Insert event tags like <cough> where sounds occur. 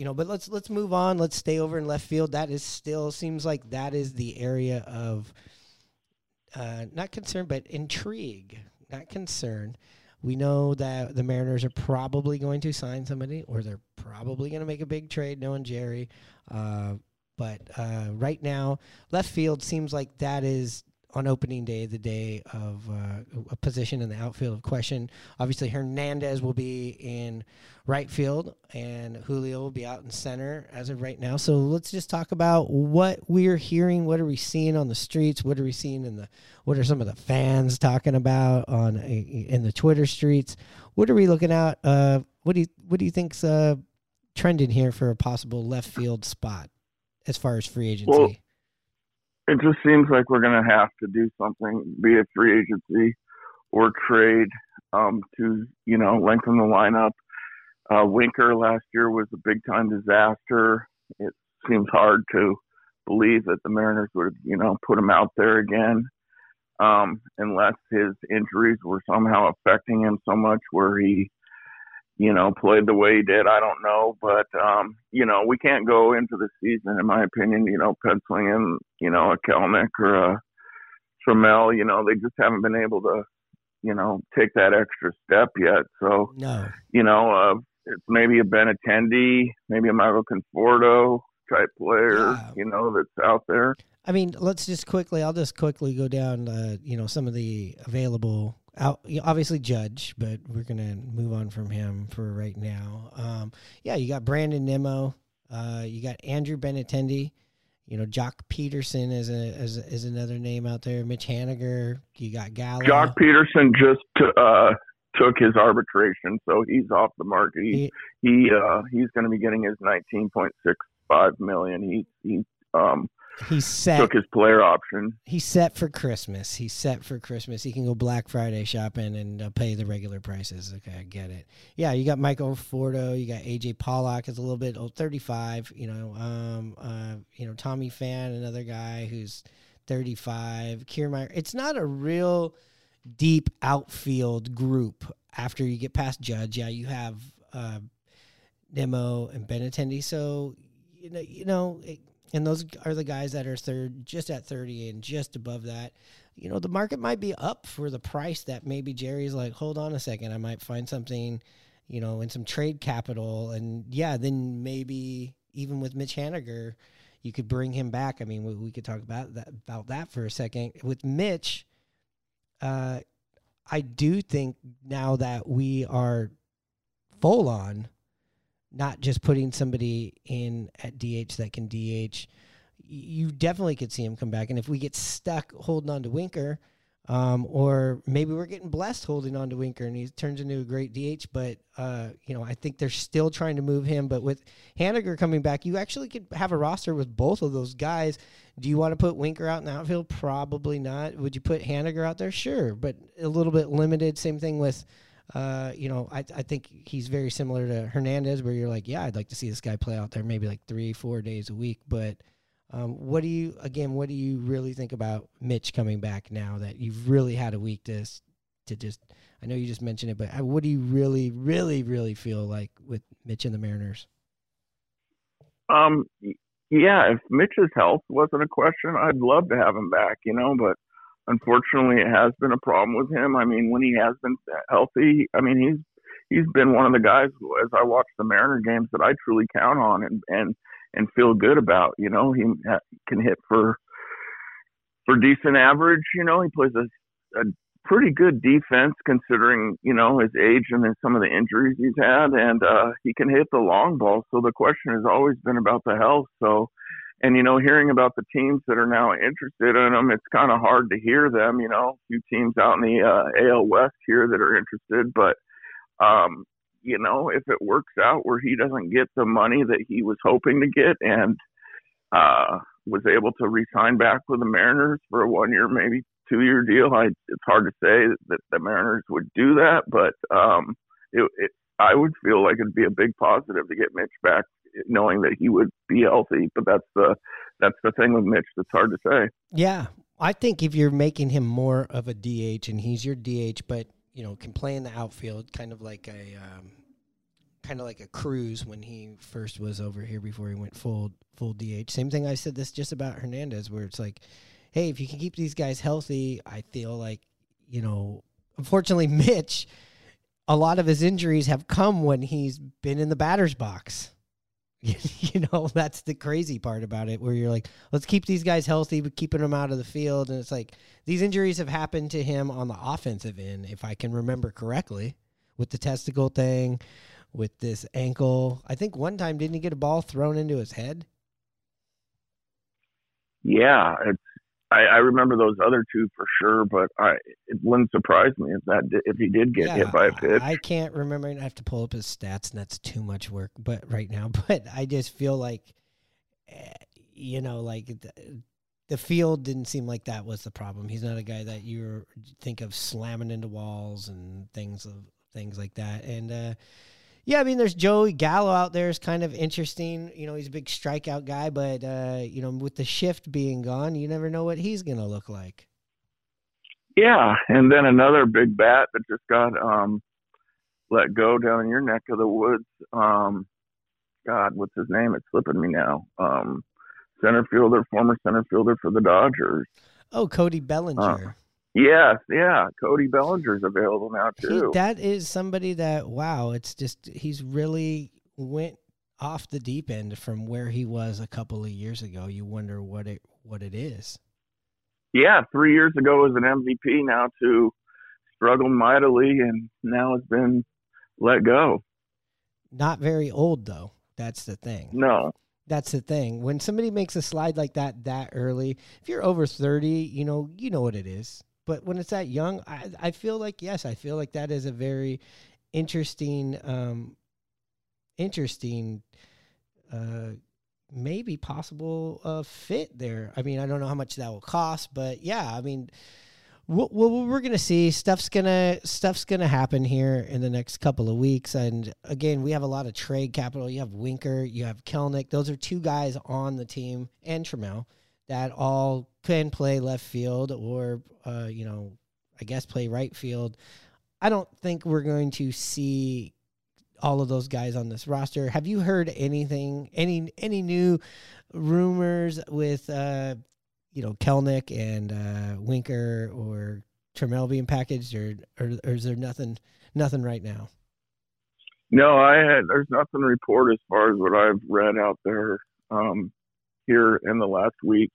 you know, but let's let's move on. Let's stay over in left field. That is still seems like that is the area of uh, not concern, but intrigue. Not concern. We know that the Mariners are probably going to sign somebody, or they're probably going to make a big trade, knowing Jerry. Uh, but uh, right now, left field seems like that is on opening day, the day of uh, a position in the outfield of question. Obviously, Hernandez will be in right field, and Julio will be out in center as of right now. So let's just talk about what we're hearing. What are we seeing on the streets? What are we seeing in the? What are some of the fans talking about on in the Twitter streets? What are we looking at? Uh, what do you what do you think's uh, trending here for a possible left field spot as far as free agency? Well, it just seems like we're going to have to do something, be it free agency or trade, um, to you know lengthen the lineup. Uh, Winker last year was a big time disaster. It seems hard to believe that the Mariners would you know put him out there again, um, unless his injuries were somehow affecting him so much where he you know, played the way he did. I don't know, but um, you know, we can't go into the season, in my opinion, you know, penciling in, you know, a Kelenic or a Trammell. You know, they just haven't been able to, you know, take that extra step yet. So, no, you know, uh, it's maybe a Benintendi, maybe a Michael Conforto type player, yeah. you know, that's out there. I mean, let's just quickly. I'll just quickly go down, uh, you know, some of the available out obviously Judge, but we're gonna move on from him for right now. Um, yeah, you got Brandon Nimmo, uh, you got Andrew Benintendi, you know Joc Pederson is a is, is another name out there. Mitch Haniger, you got Gallo. Joc Pederson just uh, took his arbitration, so he's off the market. He he, he uh, he's going to be getting his nineteen point six five million. He he um He's set. Took his player option. He's set for Christmas. He's set for Christmas. He can go Black Friday shopping and uh, pay the regular prices. Okay, I get it. Yeah, you got Michael Conforto. You got AJ Pollock. Is a little bit old, thirty five. You know, um, uh, you know Tommy Pham, another guy who's thirty five. Kiermaier. It's not a real deep outfield group. After you get past Judge, yeah, you have uh, Nimmo and Benintendi. So you know, you know. It, and those are the guys that are third, just at 30 and just above that. You know, the market might be up for the price that maybe Jerry's like, hold on a second, I might find something, you know, in some trade capital. And yeah, then maybe even with Mitch Haniger, you could bring him back. I mean, we, we could talk about that about that for a second. With Mitch, uh, I do think now that we are full on not just putting somebody in at DH that can DH. You definitely could see him come back. And if we get stuck holding on to Winker, um, or maybe we're getting blessed holding on to Winker and he turns into a great DH. But uh, you know, I think they're still trying to move him. But with Haniger coming back, you actually could have a roster with both of those guys. Do you want to put Winker out in the outfield? Probably not. Would you put Haniger out there? Sure, but a little bit limited. Same thing with uh, you know, I, I think he's very similar to Hernandez, where you're like, yeah, I'd like to see this guy play out there maybe like three, four days a week. But um, what do you, again, what do you really think about Mitch coming back now that you've really had a week to, to just, I know you just mentioned it, but uh, what do you really, really, really feel like with Mitch and the Mariners? Um, yeah, if Mitch's health wasn't a question, I'd love to have him back, you know, but unfortunately, it has been a problem with him. I mean, when he has been healthy, I mean, he's he's been one of the guys who, as I watch the Mariner games that I truly count on and and and feel good about. You know, he can hit for for decent average. You know, he plays a, a pretty good defense considering you know his age and then some of the injuries he's had, and uh, he can hit the long ball. So the question has always been about the health. So and you know hearing about the teams that are now interested in them it's kind of hard to hear them you know a few teams out in the uh, AL West here that are interested but um you know if it works out where he doesn't get the money that he was hoping to get and uh was able to re-sign back with the Mariners for a one year maybe two year deal I it's hard to say that the Mariners would do that but um it, it I would feel like it'd be a big positive to get Mitch back knowing that he would be healthy. But that's the that's the thing with Mitch that's hard to say. Yeah, I think if you're making him more of a DH and he's your DH, but you know can play in the outfield, kind of like a um, kind of like a Cruz when he first was over here before he went full full DH. Same thing I said this just about Hernandez, where it's like, hey, if you can keep these guys healthy, I feel like you know. Unfortunately, <laughs> Mitch, a lot of his injuries have come when he's been in the batter's box. <laughs> you know, that's the crazy part about it, where you're like, let's keep these guys healthy, but keeping them out of the field. And it's like these injuries have happened to him on the offensive end, if I can remember correctly, with the testicle thing, with this ankle. I think one time didn't he get a ball thrown into his head? Yeah, it's I, I remember those other two for sure, but I it wouldn't surprise me if that if he did get yeah, hit by a pitch. I can't remember. I have to pull up his stats, and that's too much work. But right now, <laughs> but I just feel like, eh, you know, like the, the field didn't seem like that was the problem. He's not a guy that you think of slamming into walls and things of things like that. And uh, yeah, I mean, there's Joey Gallo out there is kind of interesting. You know, he's a big strikeout guy, but uh, you know, with the shift being gone, you never know what he's going to look like. Yeah, and then another big bat that just got um, let go down in your neck of the woods. Um, God, what's his name? It's slipping me now. Um, center fielder, former center fielder for the Dodgers. Oh, Cody Bellinger. Uh, Yes, yeah. Cody Bellinger's available now too. He, that is somebody that wow, it's just he's really went off the deep end from where he was a couple of years ago. You wonder what it what it is. Yeah, three years ago was an MVP. Now to struggle mightily, and now has been let go. Not very old though. That's the thing. No. That's the thing. When somebody makes a slide like that that early, if you're over 30, you know, you know what it is. But when it's that young, I, I feel like yes, I feel like that is a very interesting, um, interesting, uh, maybe possible uh, fit there. I mean, I don't know how much that will cost, but yeah, I mean, we're gonna see stuff's gonna stuff's gonna happen here in the next couple of weeks. And again, we have a lot of trade capital. You have Winker, you have Kelenic; Those are two guys on the team, and Trammell that all can play left field or, uh, you know, I guess play right field. I don't think we're going to see all of those guys on this roster. Have you heard anything, any any new rumors with, uh, you know, Kelenic and uh, Winker or Trammell being packaged, or, or, or is there nothing nothing right now? No, I had. There's nothing to report as far as what I've read out there. Um, here in the last week.